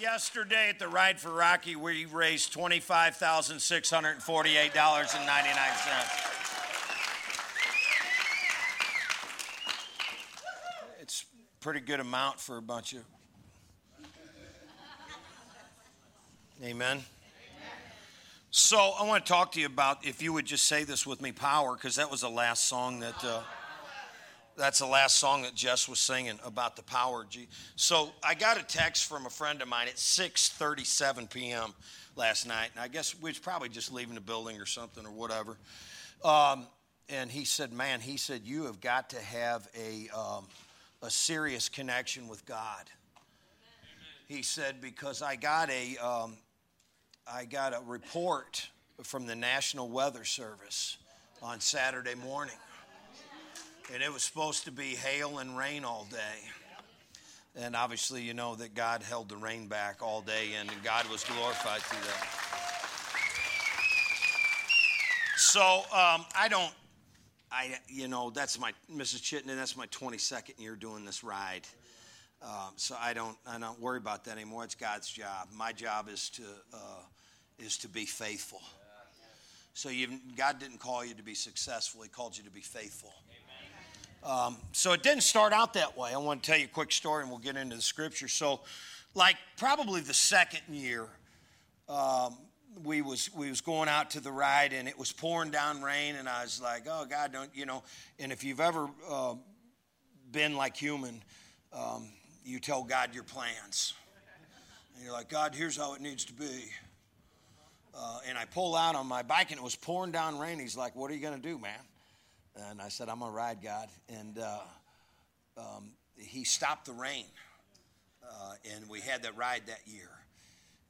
yesterday at the Ride for Rocky, we raised $25,648.99. It's pretty good amount for a bunch of. Amen. So I want to talk to you about if you would just say this with me, power, because that was the last song that. Uh, that's the last song that Jess was singing about the power. So I got a text from a friend of mine at 6:37 p.m. last night, and I guess we was probably just leaving the building or something or whatever. Um, and he said, "Man, he said you have got to have a um, a serious connection with God." He said because I got a um, I got a report from the National Weather Service on Saturday morning and it was supposed to be hail and rain all day. And obviously, you know that God held the rain back all day, and God was glorified through that. So um, I don't, I you know that's my Mrs. Chittenden. That's my 22nd year doing this ride. Um, so I don't I don't worry about that anymore. It's God's job. My job is to uh, is to be faithful. So God didn't call you to be successful; He called you to be faithful. Um, so it didn't start out that way. I want to tell you a quick story and we'll get into the scripture. So, like probably the second year, um, we was we was going out to the ride and it was pouring down rain and I was like, oh God, don't you know? And if you've ever uh, been like human, um, you tell God your plans, and you're like, God, here's how it needs to be. Uh, and I pull out on my bike and it was pouring down rain. He's like, what are you to do, man? And I said, I'm going to ride God. And uh, um, he stopped the rain. Uh, and we had that ride that year.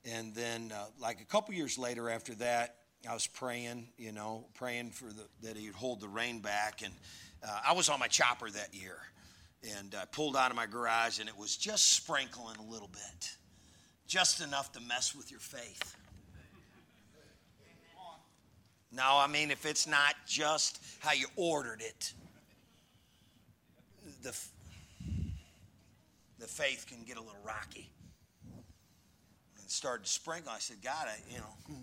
And then, uh, like a couple years later after that, I was praying, you know, praying for the, that he'd hold the rain back. And uh, I was on my chopper that year. And I pulled out of my garage, and it was just sprinkling a little bit, just enough to mess with your faith. No, I mean, if it's not just how you ordered it, the, the faith can get a little rocky. And started to sprinkle. I said, God, I, you know.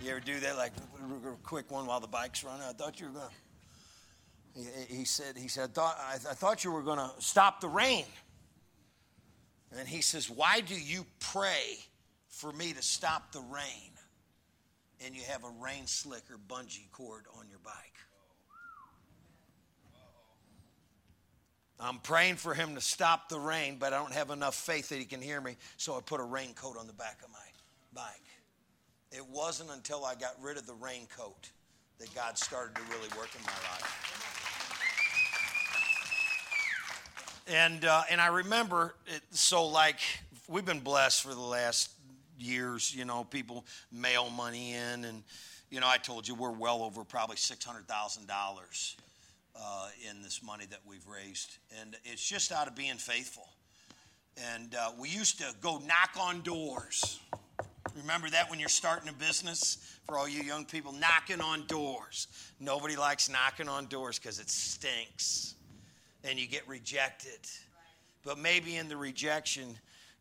You ever do that, like a quick one while the bike's running? I thought you were going to. He, he said, he said, I thought, I, I thought you were going to stop the rain. And he says, Why do you pray for me to stop the rain? And you have a rain slicker bungee cord on your bike. I'm praying for him to stop the rain, but I don't have enough faith that he can hear me, so I put a raincoat on the back of my bike. It wasn't until I got rid of the raincoat that God started to really work in my life. And, uh, and I remember, it, so like, we've been blessed for the last years, you know, people mail money in. And, you know, I told you we're well over probably $600,000 uh, in this money that we've raised. And it's just out of being faithful. And uh, we used to go knock on doors. Remember that when you're starting a business? For all you young people, knocking on doors. Nobody likes knocking on doors because it stinks and you get rejected. But maybe in the rejection,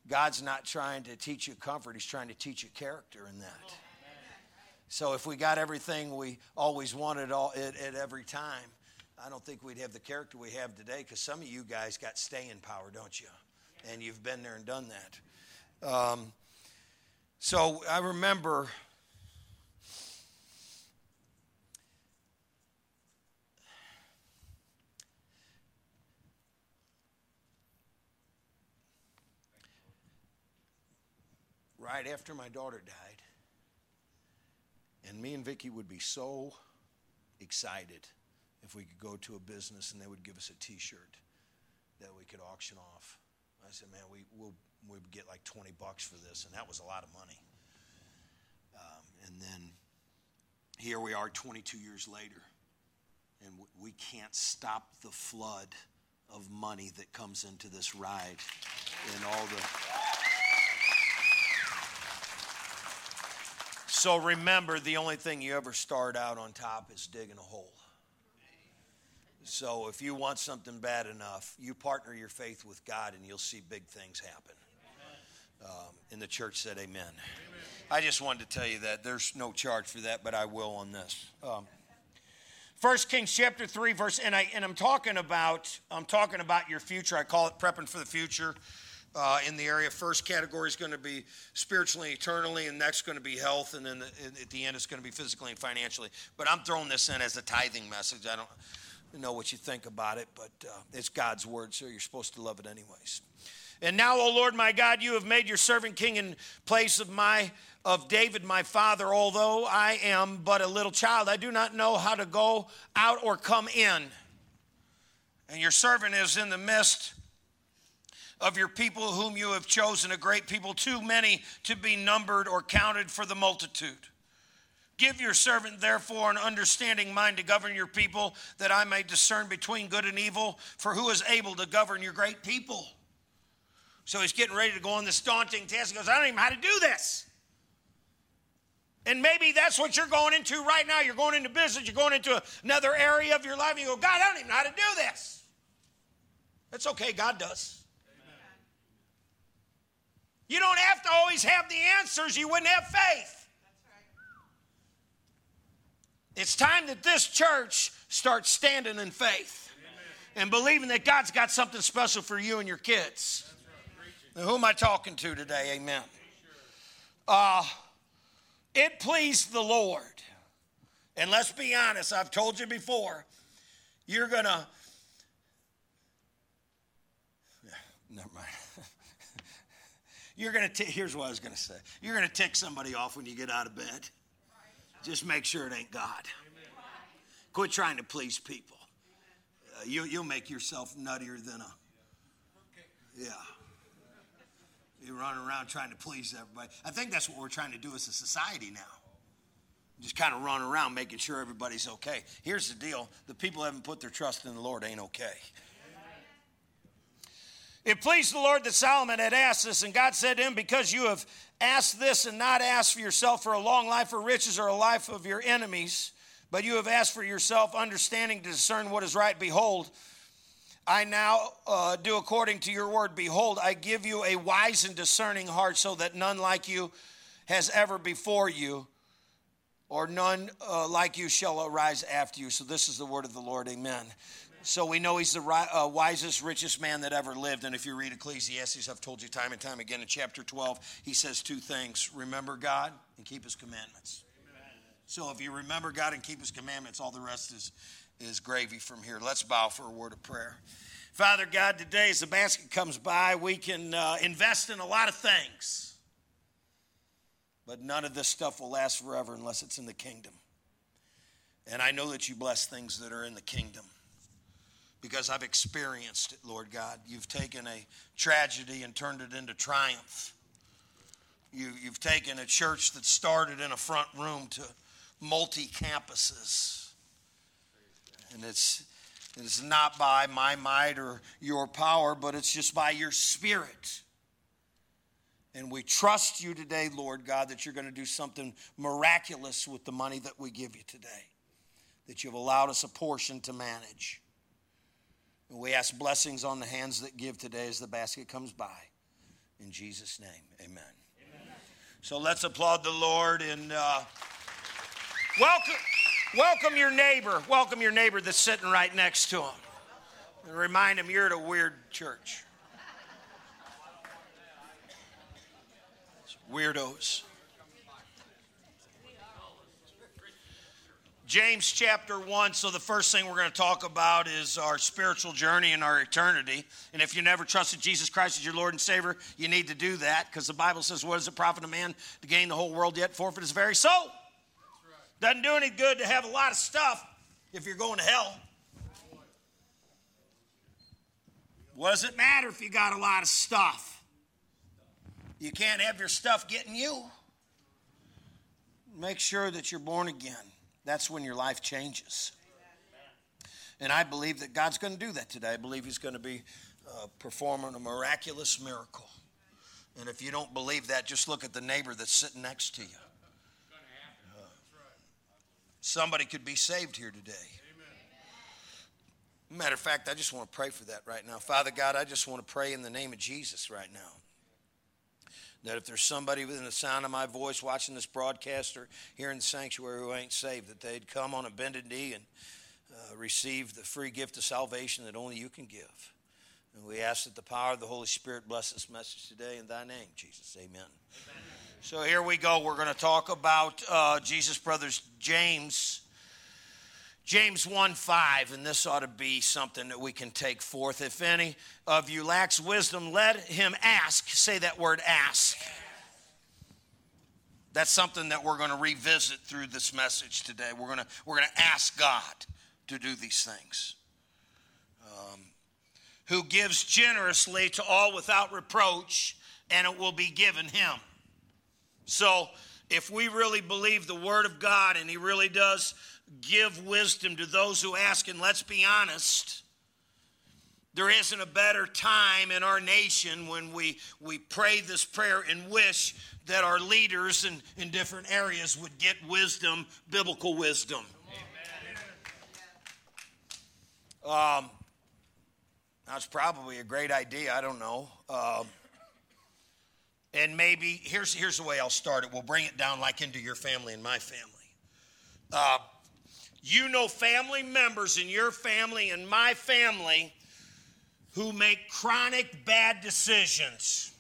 God's not trying to teach you comfort, He's trying to teach you character in that. So if we got everything we always wanted all, at, at every time, I don't think we'd have the character we have today because some of you guys got staying power, don't you? And you've been there and done that. Um, so I remember right after my daughter died, and me and Vicki would be so excited if we could go to a business and they would give us a T-shirt that we could auction off. I said, "Man, we will we would get like 20 bucks for this," and that was a lot of money. Um, and then here we are, 22 years later, and we can't stop the flood of money that comes into this ride and all the So remember, the only thing you ever start out on top is digging a hole. So if you want something bad enough, you partner your faith with God and you'll see big things happen. Um, and the church said, Amen. amen. I just wanted to tell you that. There's no charge for that, but I will on this. Um, First Kings chapter three, verse, and I and I'm talking about I'm talking about your future. I call it prepping for the future. Uh, in the area, first category is going to be spiritually, eternally, and next going to be health, and then the, at the end it's going to be physically and financially. But I'm throwing this in as a tithing message. I don't know what you think about it, but uh, it's God's word, so you're supposed to love it anyways. And now, O Lord my God, you have made your servant king in place of my of David my father, although I am but a little child. I do not know how to go out or come in. And your servant is in the midst of your people whom you have chosen, a great people, too many to be numbered or counted for the multitude. Give your servant, therefore, an understanding mind to govern your people, that I may discern between good and evil. For who is able to govern your great people? So he's getting ready to go on this daunting task. He goes, I don't even know how to do this. And maybe that's what you're going into right now. You're going into business, you're going into another area of your life, and you go, God, I don't even know how to do this. That's okay, God does. You don't have to always have the answers, you wouldn't have faith. Right. It's time that this church starts standing in faith Amen. and believing that God's got something special for you and your kids. Right. Now, who am I talking to today? Amen. Uh, it pleased the Lord. And let's be honest, I've told you before, you're going to. Never mind. You're going to, here's what I was going to say. You're going to tick somebody off when you get out of bed. Just make sure it ain't God. Quit trying to please people. Uh, you, you'll make yourself nuttier than a. Yeah. You run around trying to please everybody. I think that's what we're trying to do as a society now. Just kind of run around making sure everybody's okay. Here's the deal the people haven't put their trust in the Lord ain't okay. It pleased the Lord that Solomon had asked this, and God said to him, Because you have asked this and not asked for yourself for a long life or riches or a life of your enemies, but you have asked for yourself understanding to discern what is right, behold, I now uh, do according to your word. Behold, I give you a wise and discerning heart, so that none like you has ever before you, or none uh, like you shall arise after you. So, this is the word of the Lord. Amen. So, we know he's the uh, wisest, richest man that ever lived. And if you read Ecclesiastes, I've told you time and time again in chapter 12, he says two things remember God and keep his commandments. Amen. So, if you remember God and keep his commandments, all the rest is is gravy from here. Let's bow for a word of prayer. Father God, today as the basket comes by, we can uh, invest in a lot of things. But none of this stuff will last forever unless it's in the kingdom. And I know that you bless things that are in the kingdom because I've experienced it, Lord God. You've taken a tragedy and turned it into triumph. You, have taken a church that started in a front room to multi campuses and it's, it's not by my might or your power, but it's just by your spirit. And we trust you today, Lord God, that you're going to do something miraculous with the money that we give you today, that you've allowed us a portion to manage. And we ask blessings on the hands that give today as the basket comes by. In Jesus' name, amen. amen. So let's applaud the Lord and uh, welcome. Welcome your neighbor. Welcome your neighbor that's sitting right next to him. And remind him you're at a weird church. It's weirdos. James chapter 1. So, the first thing we're going to talk about is our spiritual journey and our eternity. And if you never trusted Jesus Christ as your Lord and Savior, you need to do that because the Bible says, What does it profit a man to gain the whole world yet forfeit his very soul? Doesn't do any good to have a lot of stuff if you're going to hell. What does it matter if you got a lot of stuff? You can't have your stuff getting you. Make sure that you're born again. That's when your life changes. And I believe that God's going to do that today. I believe He's going to be uh, performing a miraculous miracle. And if you don't believe that, just look at the neighbor that's sitting next to you. Somebody could be saved here today. Matter of fact, I just want to pray for that right now. Father God, I just want to pray in the name of Jesus right now. That if there's somebody within the sound of my voice watching this broadcast or here in the sanctuary who ain't saved, that they'd come on a bended knee and uh, receive the free gift of salvation that only you can give. And we ask that the power of the Holy Spirit bless this message today in thy name, Jesus. Amen. Amen. So here we go. We're going to talk about uh, Jesus' brothers James. James 1 5, and this ought to be something that we can take forth. If any of you lacks wisdom, let him ask. Say that word ask. That's something that we're going to revisit through this message today. We're going to, we're going to ask God to do these things. Um, who gives generously to all without reproach, and it will be given him. So, if we really believe the Word of God and He really does give wisdom to those who ask, and let's be honest, there isn't a better time in our nation when we, we pray this prayer and wish that our leaders in, in different areas would get wisdom, biblical wisdom. Um, that's probably a great idea. I don't know. Uh, and maybe here's here's the way I'll start it. We'll bring it down like into your family and my family. Uh, you know family members in your family and my family who make chronic bad decisions.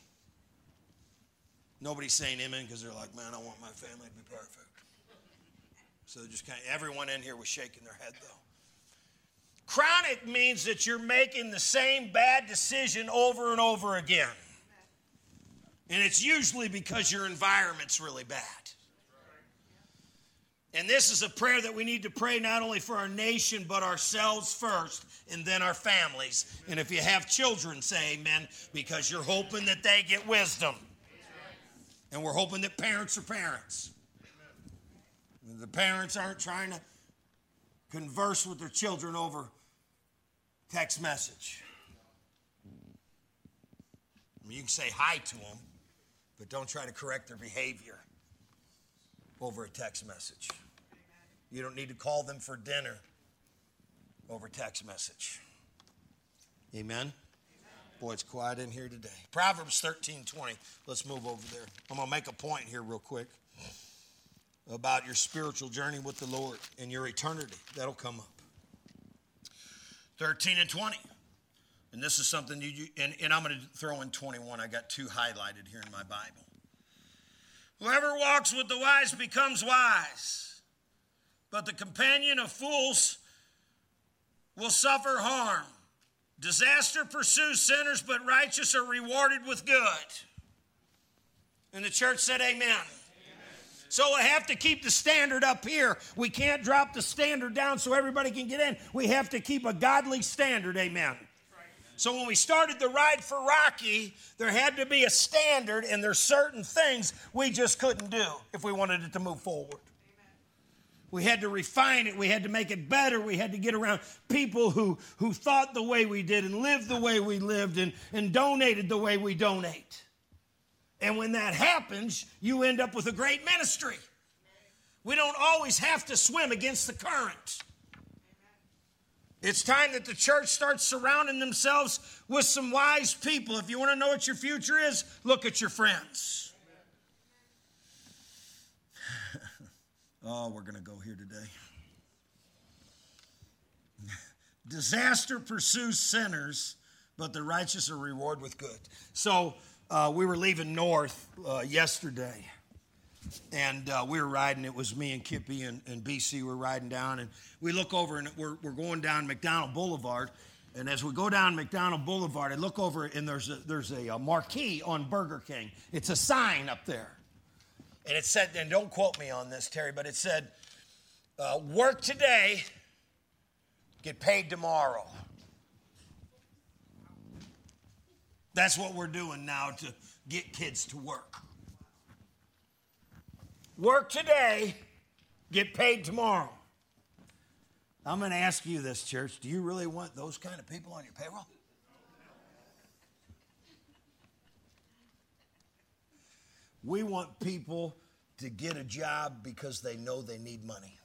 Nobody's saying amen because they're like, man, I want my family to be perfect. So just kind of, everyone in here was shaking their head though. Chronic means that you're making the same bad decision over and over again. And it's usually because your environment's really bad. And this is a prayer that we need to pray not only for our nation, but ourselves first, and then our families. And if you have children, say amen, because you're hoping that they get wisdom. And we're hoping that parents are parents. The parents aren't trying to converse with their children over text message. I mean, you can say hi to them, but don't try to correct their behavior over a text message. You don't need to call them for dinner over text message. Amen? Amen? Boy, it's quiet in here today. Proverbs 13 20. Let's move over there. I'm going to make a point here, real quick, about your spiritual journey with the Lord and your eternity. That'll come up. 13 and 20. And this is something you, you and, and I'm going to throw in 21. I got two highlighted here in my Bible. Whoever walks with the wise becomes wise, but the companion of fools will suffer harm. Disaster pursues sinners, but righteous are rewarded with good. And the church said, Amen. So we have to keep the standard up here. We can't drop the standard down so everybody can get in. We have to keep a godly standard. Amen. So when we started the ride for Rocky, there had to be a standard, and there's certain things we just couldn't do if we wanted it to move forward. We had to refine it. We had to make it better. We had to get around people who, who thought the way we did and lived the way we lived and, and donated the way we donate. And when that happens, you end up with a great ministry. We don't always have to swim against the current. It's time that the church starts surrounding themselves with some wise people. If you want to know what your future is, look at your friends. oh, we're going to go here today. Disaster pursues sinners, but the righteous are rewarded with good. So, uh, we were leaving north uh, yesterday, and uh, we were riding. It was me and Kippy and, and BC were riding down, and we look over and we're, we're going down McDonald Boulevard. And as we go down McDonald Boulevard, I look over and there's a, there's a, a marquee on Burger King. It's a sign up there. And it said, and don't quote me on this, Terry, but it said, uh, work today, get paid tomorrow. That's what we're doing now to get kids to work. Work today, get paid tomorrow. I'm going to ask you this, church. Do you really want those kind of people on your payroll? We want people to get a job because they know they need money.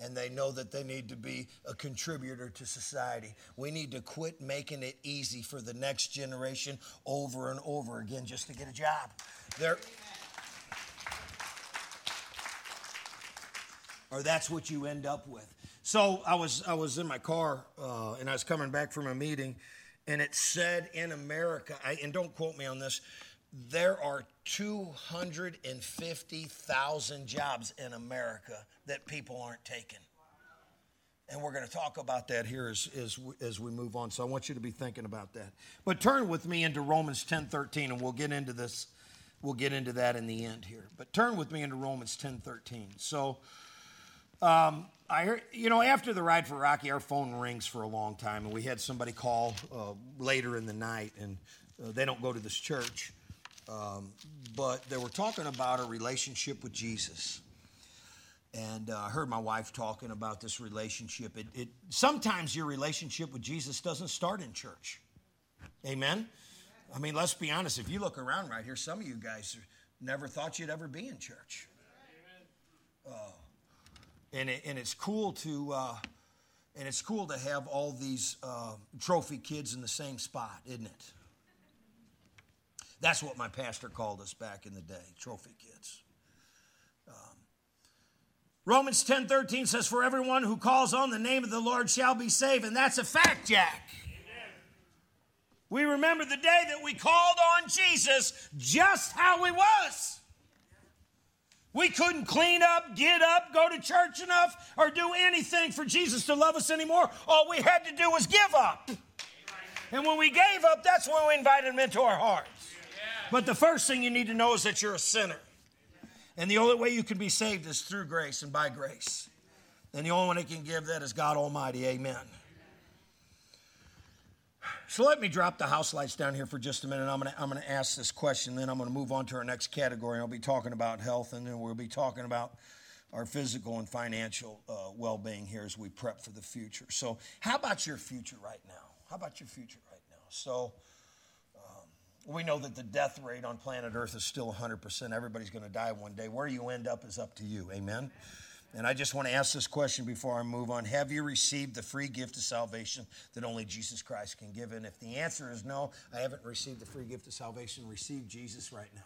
and they know that they need to be a contributor to society. We need to quit making it easy for the next generation over and over again just to get a job. There, or that's what you end up with. So I was I was in my car uh, and I was coming back from a meeting, and it said in America, I, and don't quote me on this, there are 250,000 jobs in America that people aren't taking. And we're going to talk about that here as, as, as we move on. So I want you to be thinking about that. But turn with me into Romans 10 13, and we'll get into this. We'll get into that in the end here. But turn with me into Romans 10 13. So, um, I heard, you know, after the ride for Rocky, our phone rings for a long time, and we had somebody call uh, later in the night, and uh, they don't go to this church. Um, but they were talking about a relationship with Jesus. And uh, I heard my wife talking about this relationship. It, it, sometimes your relationship with Jesus doesn't start in church. Amen? I mean, let's be honest. If you look around right here, some of you guys never thought you'd ever be in church. Uh, and, it, and it's cool to uh, and it's cool to have all these uh, trophy kids in the same spot, isn't it? That's what my pastor called us back in the day, trophy kids. Um, Romans 10 13 says, For everyone who calls on the name of the Lord shall be saved. And that's a fact, Jack. We remember the day that we called on Jesus just how he was. We couldn't clean up, get up, go to church enough, or do anything for Jesus to love us anymore. All we had to do was give up. And when we gave up, that's when we invited him into our hearts. But the first thing you need to know is that you're a sinner. And the only way you can be saved is through grace and by grace. And the only one that can give that is God Almighty. Amen. So let me drop the house lights down here for just a minute. I'm going to I'm going to ask this question, then I'm going to move on to our next category. I'll be talking about health, and then we'll be talking about our physical and financial uh, well being here as we prep for the future. So, how about your future right now? How about your future right now? So, we know that the death rate on planet Earth is still 100%. Everybody's going to die one day. Where you end up is up to you. Amen? And I just want to ask this question before I move on. Have you received the free gift of salvation that only Jesus Christ can give? And if the answer is no, I haven't received the free gift of salvation, receive Jesus right now.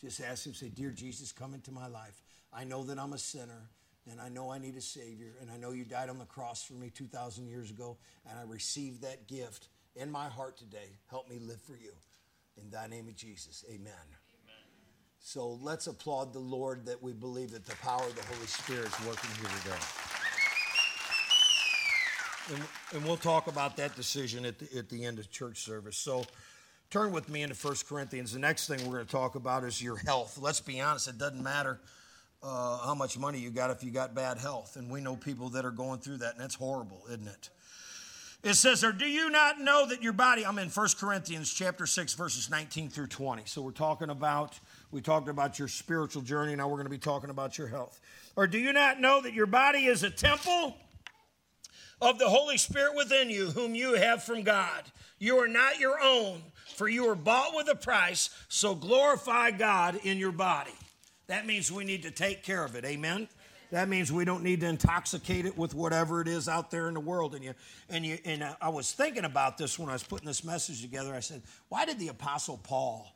Just ask him, say, Dear Jesus, come into my life. I know that I'm a sinner and I know I need a Savior, and I know you died on the cross for me 2,000 years ago, and I received that gift in my heart today. Help me live for you. In thy name of Jesus, amen. So let's applaud the Lord that we believe that the power of the Holy Spirit is working here today. And, and we'll talk about that decision at the, at the end of church service. So turn with me into 1 Corinthians. The next thing we're going to talk about is your health. Let's be honest, it doesn't matter uh, how much money you got if you got bad health. And we know people that are going through that, and that's horrible, isn't it? It says, or do you not know that your body, I'm in 1 Corinthians chapter 6, verses 19 through 20. So we're talking about, we talked about your spiritual journey. Now we're going to be talking about your health. Or do you not know that your body is a temple of the Holy Spirit within you, whom you have from God? You are not your own, for you were bought with a price. So glorify God in your body. That means we need to take care of it. Amen. That means we don't need to intoxicate it with whatever it is out there in the world. And you, and you, and I was thinking about this when I was putting this message together. I said, why did the Apostle Paul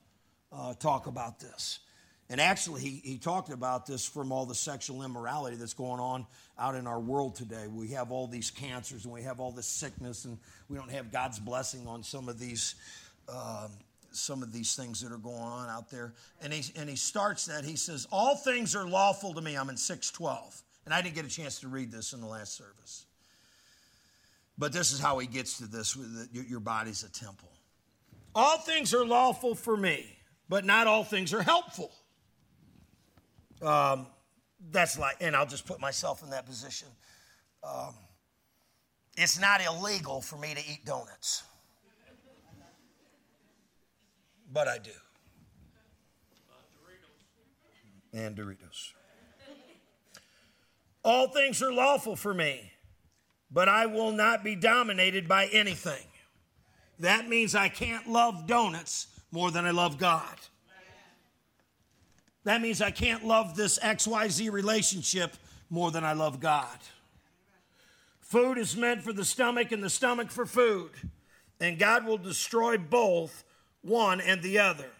uh, talk about this? And actually, he, he talked about this from all the sexual immorality that's going on out in our world today. We have all these cancers and we have all this sickness, and we don't have God's blessing on some of these um, some of these things that are going on out there. And he, and he starts that. He says, All things are lawful to me. I'm in 612. And I didn't get a chance to read this in the last service. But this is how he gets to this your body's a temple. All things are lawful for me, but not all things are helpful. Um, that's like, and I'll just put myself in that position. Um, it's not illegal for me to eat donuts but I do. And Doritos. All things are lawful for me, but I will not be dominated by anything. That means I can't love donuts more than I love God. That means I can't love this XYZ relationship more than I love God. Food is meant for the stomach and the stomach for food. And God will destroy both, one and the other.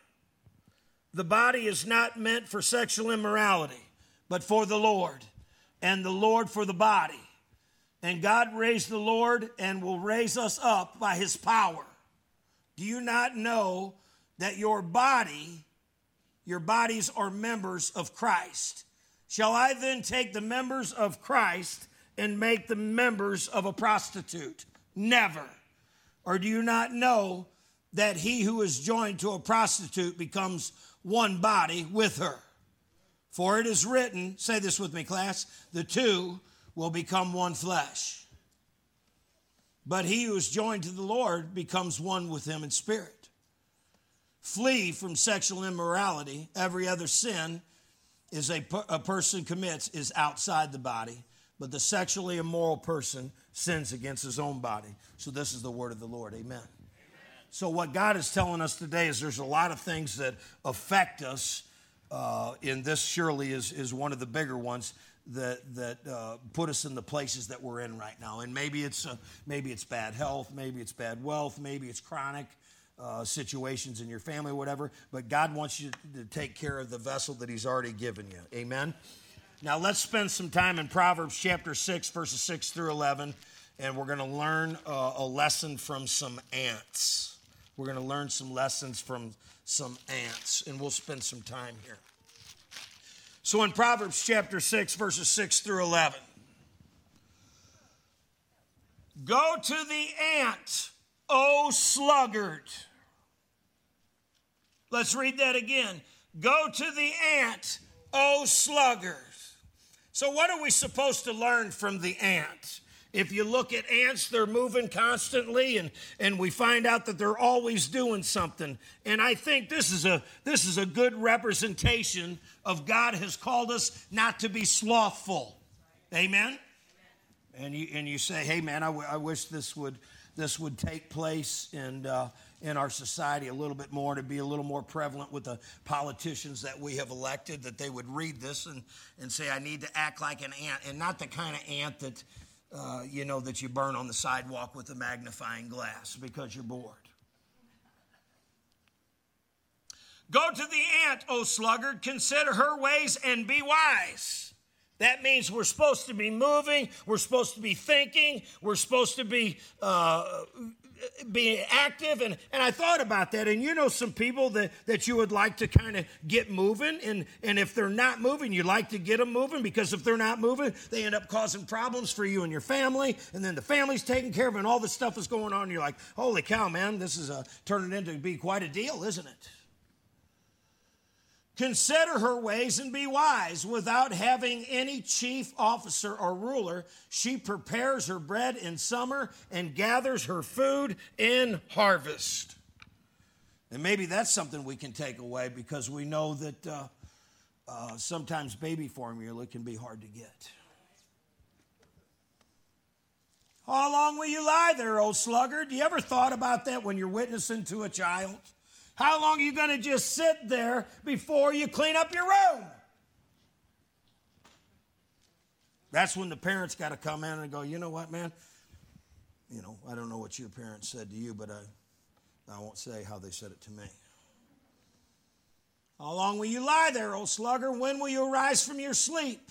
The body is not meant for sexual immorality, but for the Lord, and the Lord for the body. And God raised the Lord and will raise us up by his power. Do you not know that your body, your bodies are members of Christ? Shall I then take the members of Christ and make them members of a prostitute? Never. Or do you not know that he who is joined to a prostitute becomes one body with her? For it is written, say this with me, class, the two will become one flesh. But he who is joined to the Lord becomes one with him in spirit. Flee from sexual immorality. Every other sin is a, a person commits is outside the body, but the sexually immoral person sins against his own body. So this is the word of the Lord. Amen. Amen. So what God is telling us today is there's a lot of things that affect us. Uh, and this surely is, is one of the bigger ones that that uh, put us in the places that we're in right now. And maybe it's uh, maybe it's bad health, maybe it's bad wealth, maybe it's chronic uh, situations in your family, whatever. But God wants you to take care of the vessel that He's already given you. Amen. Now let's spend some time in Proverbs chapter six, verses six through eleven, and we're going to learn uh, a lesson from some ants. We're going to learn some lessons from some ants, and we'll spend some time here. So in Proverbs chapter 6, verses 6 through 11, go to the ant, O sluggard. Let's read that again. Go to the ant, O sluggard. So, what are we supposed to learn from the ant? If you look at ants, they're moving constantly, and, and we find out that they're always doing something. And I think this is a this is a good representation of God has called us not to be slothful. Amen. And you and you say, hey man, I, w- I wish this would this would take place and. Uh, in our society a little bit more to be a little more prevalent with the politicians that we have elected that they would read this and, and say i need to act like an ant and not the kind of ant that uh, you know, that you burn on the sidewalk with a magnifying glass because you're bored. Go to the ant, O sluggard, consider her ways and be wise. That means we're supposed to be moving, we're supposed to be thinking, we're supposed to be uh, being active and, and i thought about that and you know some people that, that you would like to kind of get moving and, and if they're not moving you like to get them moving because if they're not moving they end up causing problems for you and your family and then the family's taken care of and all this stuff is going on and you're like holy cow man this is a, turning into be quite a deal isn't it Consider her ways and be wise. Without having any chief officer or ruler, she prepares her bread in summer and gathers her food in harvest. And maybe that's something we can take away because we know that uh, uh, sometimes baby formula can be hard to get. How long will you lie there, old sluggard? You ever thought about that when you're witnessing to a child? How long are you going to just sit there before you clean up your room? That's when the parents got to come in and go, you know what, man? You know, I don't know what your parents said to you, but I, I won't say how they said it to me. How long will you lie there, old slugger? When will you arise from your sleep?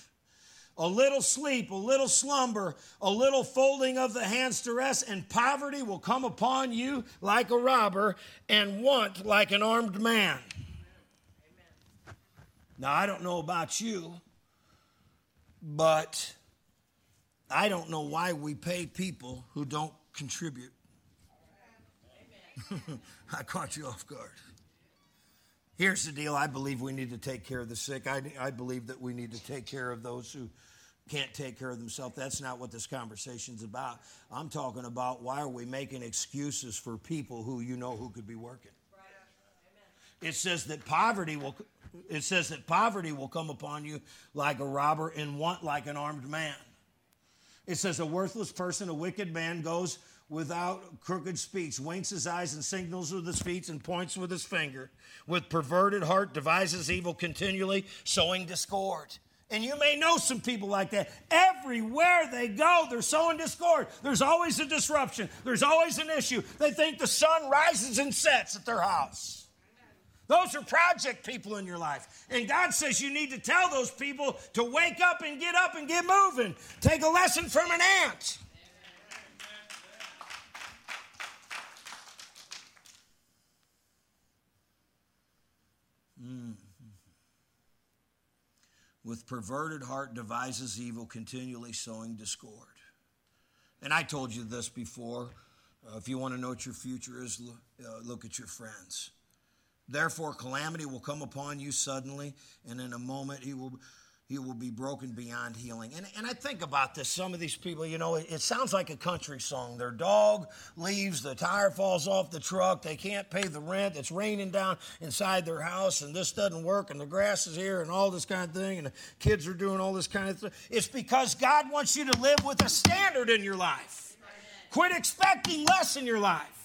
A little sleep, a little slumber, a little folding of the hands to rest, and poverty will come upon you like a robber, and want like an armed man. Now, I don't know about you, but I don't know why we pay people who don't contribute. I caught you off guard. Here's the deal I believe we need to take care of the sick. I, I believe that we need to take care of those who can't take care of themselves. That's not what this conversation's about. I'm talking about why are we making excuses for people who you know who could be working. It says that poverty will it says that poverty will come upon you like a robber and want like an armed man. It says a worthless person, a wicked man goes without crooked speech, winks his eyes and signals with his feet and points with his finger. With perverted heart devises evil continually, sowing discord And you may know some people like that. Everywhere they go, they're sowing discord. There's always a disruption, there's always an issue. They think the sun rises and sets at their house. Those are project people in your life. And God says you need to tell those people to wake up and get up and get moving. Take a lesson from an ant. Mm-hmm. With perverted heart devises evil, continually sowing discord. And I told you this before. Uh, if you want to know what your future is, look, uh, look at your friends. Therefore, calamity will come upon you suddenly, and in a moment he will he will be broken beyond healing. And, and I think about this. Some of these people, you know, it, it, sounds like a country song. Their dog leaves, the tire falls off the truck, they can't pay the rent, it's raining down inside their house, and this doesn't work, and the grass is here, and all this kind of thing, and the kids are doing all this kind of thing. It's because God wants you to live with a standard in your life. Quit expecting less in your life.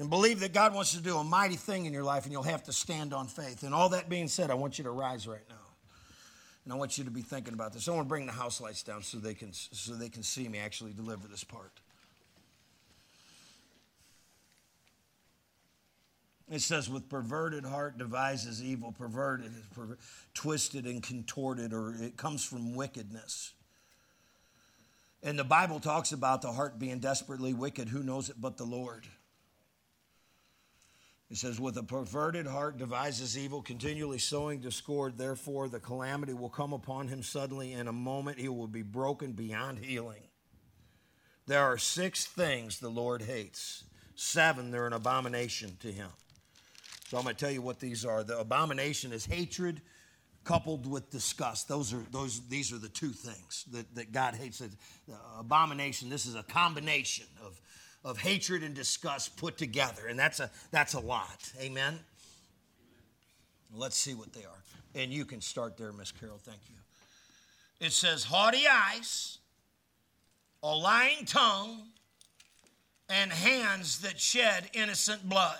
And believe that God wants to do a mighty thing in your life, and you'll have to stand on faith. And all that being said, I want you to rise right now. And I want you to be thinking about this. I want to bring the house lights down so they can so they can see me actually deliver this part. It says, with perverted heart devises evil, perverted, per- twisted and contorted, or it comes from wickedness. And the Bible talks about the heart being desperately wicked. Who knows it but the Lord? It says, With a perverted heart devises evil, continually sowing discord. Therefore, the calamity will come upon him suddenly. In a moment, he will be broken beyond healing. There are six things the Lord hates. Seven, they're an abomination to him. So I'm going to tell you what these are. The abomination is hatred coupled with disgust. Those are those. These are the two things that, that God hates. The uh, abomination. This is a combination of of hatred and disgust put together. And that's a, that's a lot. Amen? Let's see what they are. And you can start there, Miss Carol. Thank you. It says, haughty eyes, a lying tongue, and hands that shed innocent blood.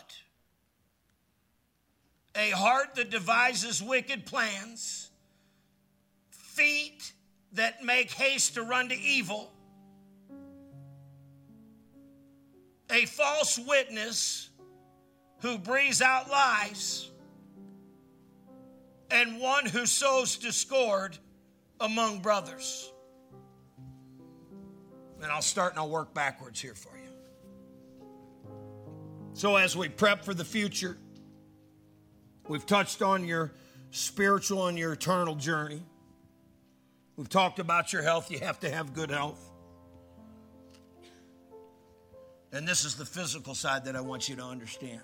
A heart that devises wicked plans, feet that make haste to run to evil a false witness who breathes out lies, and one who sows discord among brothers. And I'll start and I'll work backwards here for you. So, as we prep for the future, we've touched on your spiritual and your eternal journey. We've talked about your health. You have to have good health. And this is the physical side that I want you to understand.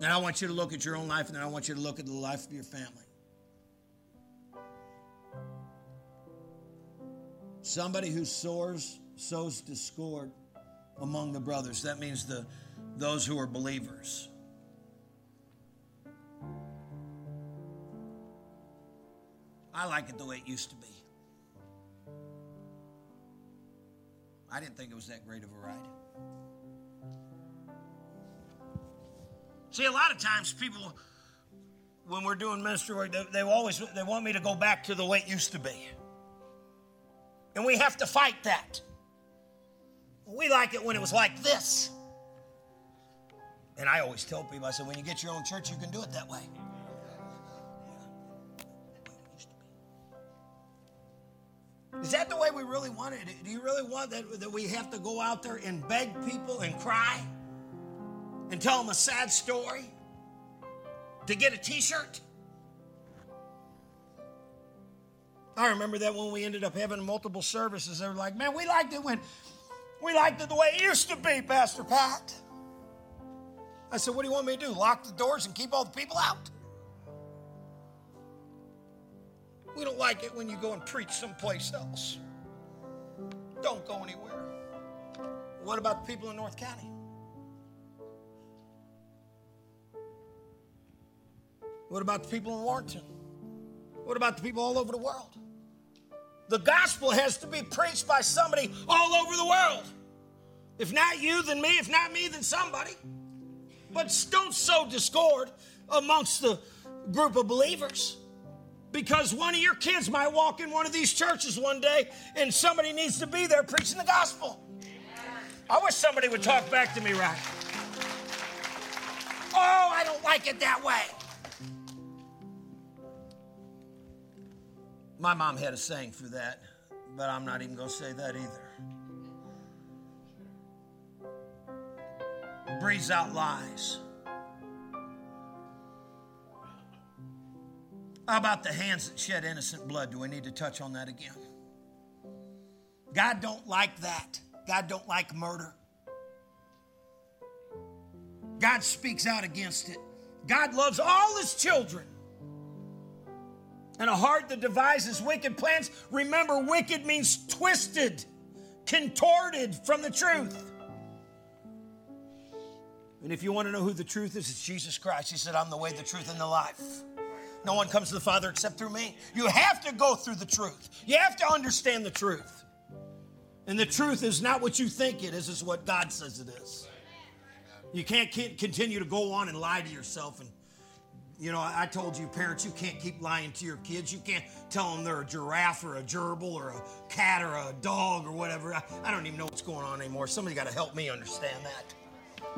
And I want you to look at your own life, and then I want you to look at the life of your family. Somebody who soars, sows discord among the brothers. That means the those who are believers. I like it the way it used to be. I didn't think it was that great of a ride. See, a lot of times people, when we're doing ministry work, they, they always they want me to go back to the way it used to be, and we have to fight that. We like it when it was like this. And I always tell people, I said, when you get your own church, you can do it that way. Is that the way we really want it? Do you really want that, that we have to go out there and beg people and cry and tell them a sad story to get a t shirt? I remember that when we ended up having multiple services, they were like, man, we liked it when we liked it the way it used to be, Pastor Pat. I said, what do you want me to do? Lock the doors and keep all the people out? We don't like it when you go and preach someplace else. Don't go anywhere. What about the people in North County? What about the people in Warrenton? What about the people all over the world? The gospel has to be preached by somebody all over the world. If not you, then me. If not me, then somebody. But don't sow discord amongst the group of believers. Because one of your kids might walk in one of these churches one day and somebody needs to be there preaching the gospel. I wish somebody would talk back to me right. Oh, I don't like it that way. My mom had a saying for that, but I'm not even going to say that either. Breathes out lies. How about the hands that shed innocent blood? Do we need to touch on that again? God don't like that. God don't like murder. God speaks out against it. God loves all his children. And a heart that devises wicked plans, remember, wicked means twisted, contorted from the truth. And if you want to know who the truth is, it's Jesus Christ. He said, I'm the way, the truth, and the life. No one comes to the Father except through me. You have to go through the truth. You have to understand the truth. And the truth is not what you think it is, it's what God says it is. You can't continue to go on and lie to yourself. And, you know, I told you, parents, you can't keep lying to your kids. You can't tell them they're a giraffe or a gerbil or a cat or a dog or whatever. I, I don't even know what's going on anymore. Somebody got to help me understand that.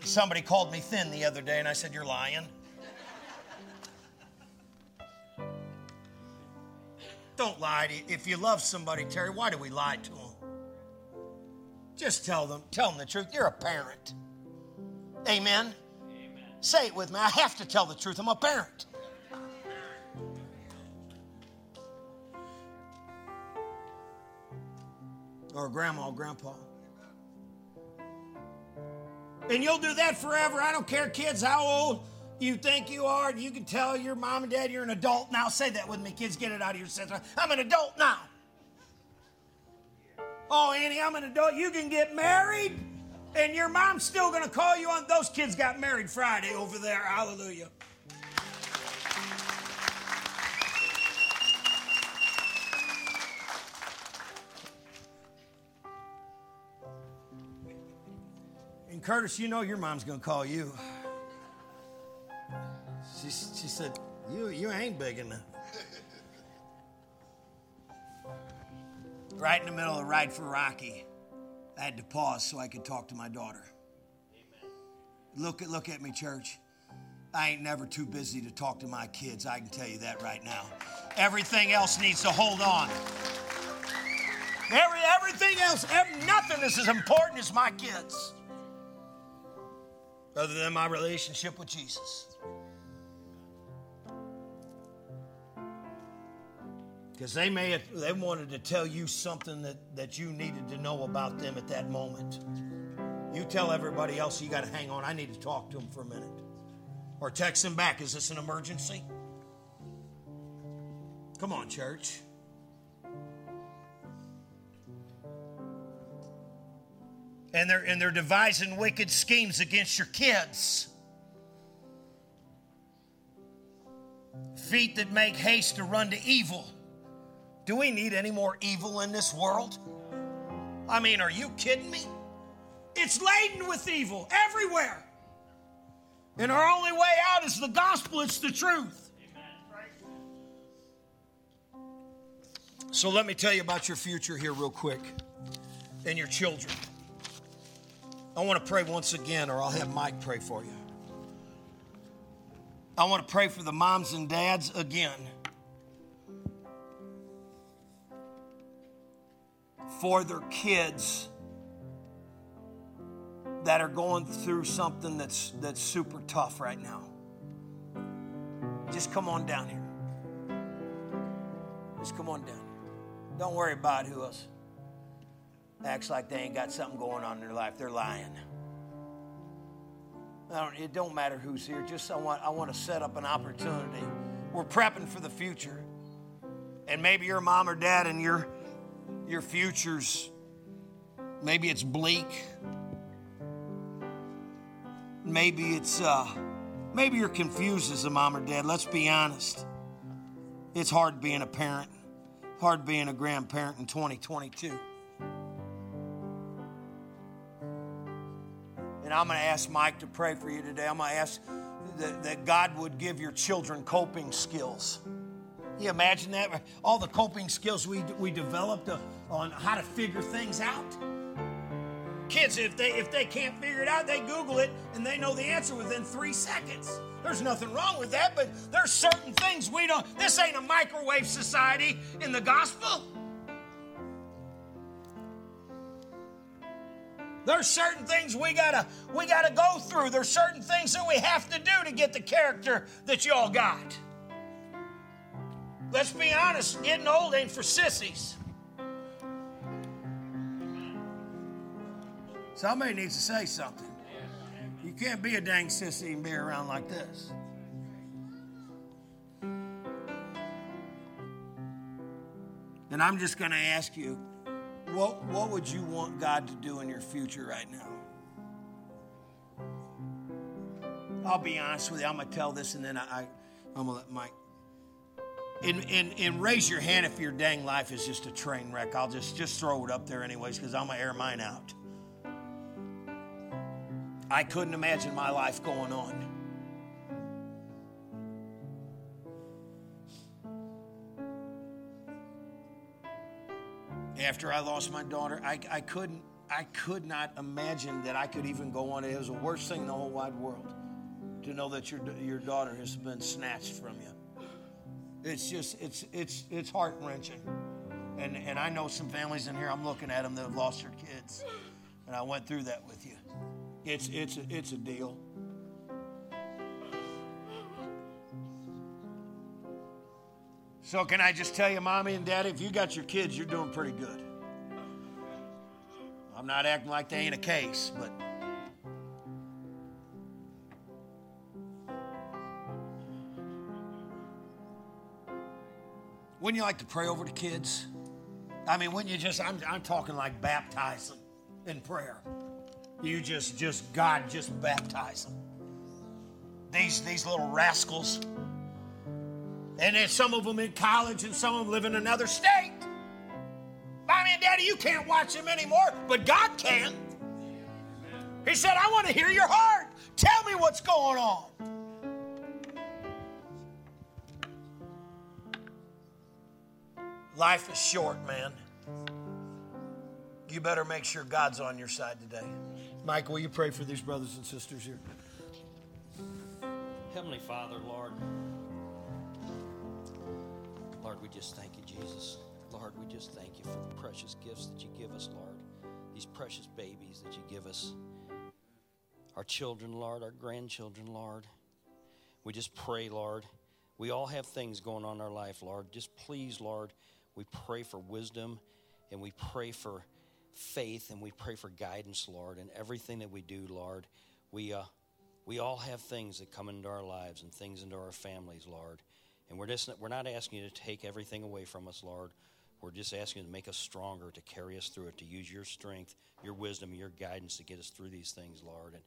Somebody called me thin the other day, and I said, You're lying. Don't lie to If you love somebody, Terry, why do we lie to them? Just tell them, tell them the truth. You're a parent. Amen. Amen. Say it with me. I have to tell the truth. I'm a parent. Or grandma or grandpa. And you'll do that forever. I don't care, kids, how old you think you are, you can tell your mom and dad you're an adult now. Say that with me, kids. Get it out of your system. I'm an adult now. Oh, Annie, I'm an adult. You can get married, and your mom's still going to call you on. Those kids got married Friday over there. Hallelujah. And Curtis, you know your mom's going to call you. She, she said, you, you ain't big enough. right in the middle of the ride for Rocky, I had to pause so I could talk to my daughter. Amen. Look at, look at me, church. I ain't never too busy to talk to my kids. I can tell you that right now. Everything else needs to hold on. Every, everything else, every, nothing is as important as my kids, other than my relationship with Jesus. Because they may have, they wanted to tell you something that, that you needed to know about them at that moment. You tell everybody else you got to hang on. I need to talk to them for a minute. Or text them back. Is this an emergency? Come on, church. And they're, and they're devising wicked schemes against your kids. Feet that make haste to run to evil do we need any more evil in this world? I mean, are you kidding me? It's laden with evil everywhere. And our only way out is the gospel, it's the truth. So let me tell you about your future here, real quick, and your children. I want to pray once again, or I'll have Mike pray for you. I want to pray for the moms and dads again for their kids that are going through something that's that's super tough right now. Just come on down here. Just come on down. Don't worry about who else acts like they ain't got something going on in their life. They're lying. Don't, it don't matter who's here. Just I want I want to set up an opportunity. We're prepping for the future, and maybe your mom or dad and your your future's maybe it's bleak. Maybe it's uh maybe you're confused as a mom or dad. Let's be honest. It's hard being a parent, hard being a grandparent in 2022. And I'm going to ask Mike to pray for you today. I'm going to ask that, that God would give your children coping skills. You imagine that? All the coping skills we, we developed uh, on how to figure things out. Kids, if they if they can't figure it out, they Google it and they know the answer within three seconds. There's nothing wrong with that, but there's certain things we don't. This ain't a microwave society in the gospel. There's certain things we gotta we gotta go through. There's certain things that we have to do to get the character that y'all got. Let's be honest, getting old ain't for sissies. Somebody needs to say something. You can't be a dang sissy and be around like this. And I'm just going to ask you, what, what would you want God to do in your future right now? I'll be honest with you. I'm going to tell this and then I, I, I'm going to let Mike. And, and, and raise your hand if your dang life is just a train wreck. I'll just, just throw it up there anyways because I'm going to air mine out. I couldn't imagine my life going on. After I lost my daughter, I, I couldn't, I could not imagine that I could even go on. It was the worst thing in the whole wide world to know that your, your daughter has been snatched from you. It's just, it's, it's, it's heart wrenching. And, and I know some families in here, I'm looking at them that have lost their kids. And I went through that with you. It's, it's, a, it's a deal. So, can I just tell you, mommy and daddy, if you got your kids, you're doing pretty good. I'm not acting like they ain't a case, but. Wouldn't you like to pray over the kids? I mean, wouldn't you just, I'm, I'm talking like baptize them in prayer. You just, just, God, just baptize them. These, these little rascals. And then some of them in college and some of them live in another state. Mommy and Daddy, you can't watch them anymore, but God can. He said, I want to hear your heart. Tell me what's going on. Life is short, man. You better make sure God's on your side today. Mike, will you pray for these brothers and sisters here? Heavenly Father, Lord, Lord, we just thank you, Jesus. Lord, we just thank you for the precious gifts that you give us, Lord. These precious babies that you give us. Our children, Lord, our grandchildren, Lord. We just pray, Lord. We all have things going on in our life, Lord. Just please, Lord, we pray for wisdom and we pray for faith and we pray for guidance, Lord, in everything that we do, Lord. We, uh, we all have things that come into our lives and things into our families, Lord. And we're, just, we're not asking you to take everything away from us, Lord. We're just asking you to make us stronger, to carry us through it, to use your strength, your wisdom, your guidance to get us through these things, Lord. And,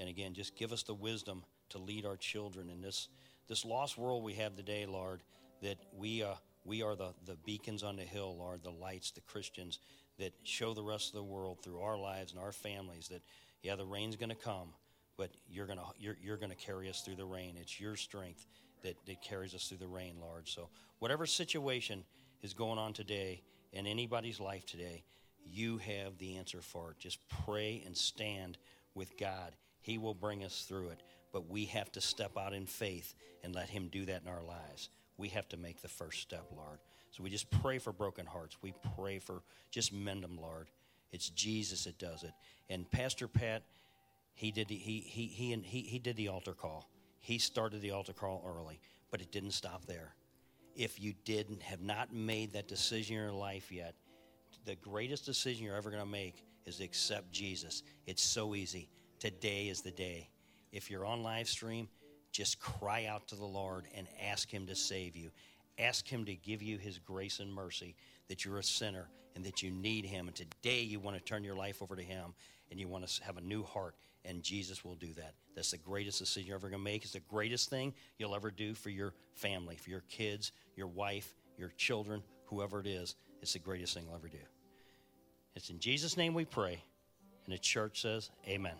and again, just give us the wisdom to lead our children in this, this lost world we have today, Lord, that we, uh, we are the, the beacons on the hill, Lord, the lights, the Christians that show the rest of the world through our lives and our families that, yeah, the rain's going to come, but you're going to you're, you're going to carry us through the rain. It's your strength that, that carries us through the rain, Lord. So, whatever situation is going on today in anybody's life today, you have the answer for it. Just pray and stand with God. He will bring us through it, but we have to step out in faith and let Him do that in our lives. We have to make the first step, Lord. So we just pray for broken hearts. We pray for just mend them, Lord. It's Jesus that does it. And Pastor Pat, he did the, he, he, he, he, he did the altar call. He started the altar call early, but it didn't stop there. If you didn't have not made that decision in your life yet, the greatest decision you're ever going to make is to accept Jesus. It's so easy. Today is the day. If you're on live stream, just cry out to the Lord and ask Him to save you. Ask Him to give you His grace and mercy, that you're a sinner and that you need Him. And today you want to turn your life over to Him and you want to have a new heart, and Jesus will do that. That's the greatest decision you're ever going to make. It's the greatest thing you'll ever do for your family, for your kids, your wife, your children, whoever it is. It's the greatest thing you'll ever do. It's in Jesus' name we pray. And the church says, Amen.